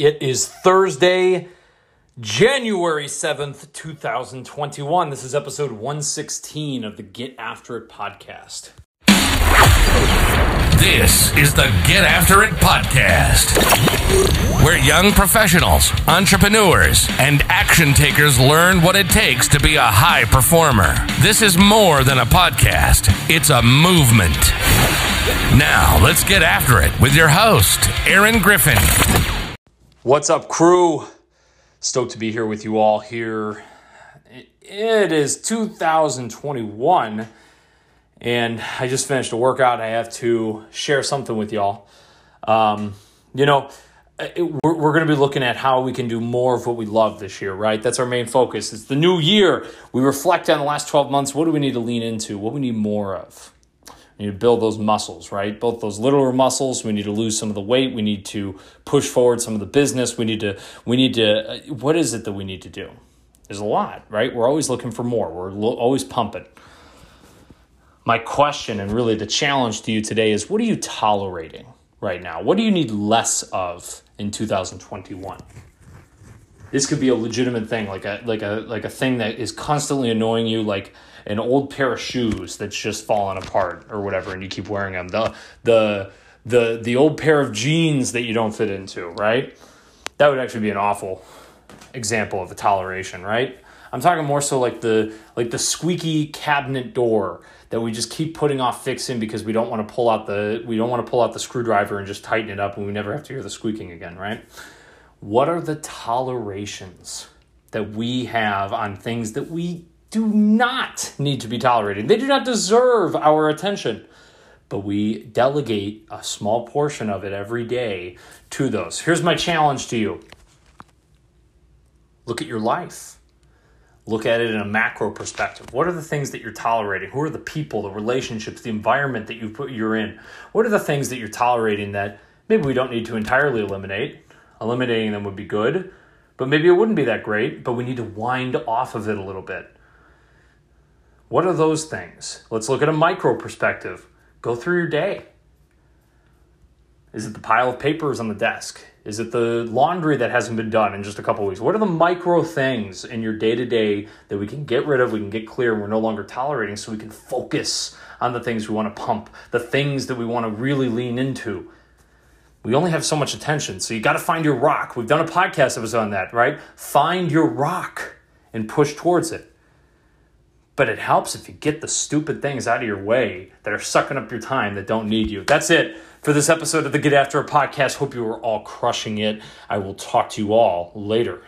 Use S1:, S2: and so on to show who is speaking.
S1: It is Thursday, January 7th, 2021. This is episode 116 of the Get After It podcast.
S2: This is the Get After It podcast, where young professionals, entrepreneurs, and action takers learn what it takes to be a high performer. This is more than a podcast, it's a movement. Now, let's get after it with your host, Aaron Griffin.
S1: What's up, crew? Stoked to be here with you all here. It is 2021, and I just finished a workout. I have to share something with y'all. Um, you know, it, we're, we're going to be looking at how we can do more of what we love this year, right? That's our main focus. It's the new year. We reflect on the last 12 months. What do we need to lean into? What we need more of? We need to build those muscles, right? Both those littler muscles. We need to lose some of the weight. We need to push forward some of the business. We need to, we need to, uh, what is it that we need to do? There's a lot, right? We're always looking for more. We're lo- always pumping. My question and really the challenge to you today is what are you tolerating right now? What do you need less of in 2021? This could be a legitimate thing, like a like a like a thing that is constantly annoying you, like an old pair of shoes that's just fallen apart or whatever, and you keep wearing them. The the the the old pair of jeans that you don't fit into, right? That would actually be an awful example of a toleration, right? I'm talking more so like the like the squeaky cabinet door that we just keep putting off fixing because we don't want to pull out the we don't want to pull out the screwdriver and just tighten it up and we never have to hear the squeaking again, right? What are the tolerations that we have on things that we do not need to be tolerated? They do not deserve our attention. But we delegate a small portion of it every day to those. Here's my challenge to you look at your life. Look at it in a macro perspective. What are the things that you're tolerating? Who are the people, the relationships, the environment that you put you're in? What are the things that you're tolerating that maybe we don't need to entirely eliminate? Eliminating them would be good, but maybe it wouldn't be that great, but we need to wind off of it a little bit. What are those things? Let's look at a micro perspective. Go through your day. Is it the pile of papers on the desk? Is it the laundry that hasn't been done in just a couple weeks? What are the micro things in your day to day that we can get rid of, we can get clear, and we're no longer tolerating so we can focus on the things we want to pump, the things that we want to really lean into? We only have so much attention, so you got to find your rock. We've done a podcast episode on that, right? Find your rock and push towards it. But it helps if you get the stupid things out of your way that are sucking up your time that don't need you. That's it for this episode of the Get After It podcast. Hope you are all crushing it. I will talk to you all later.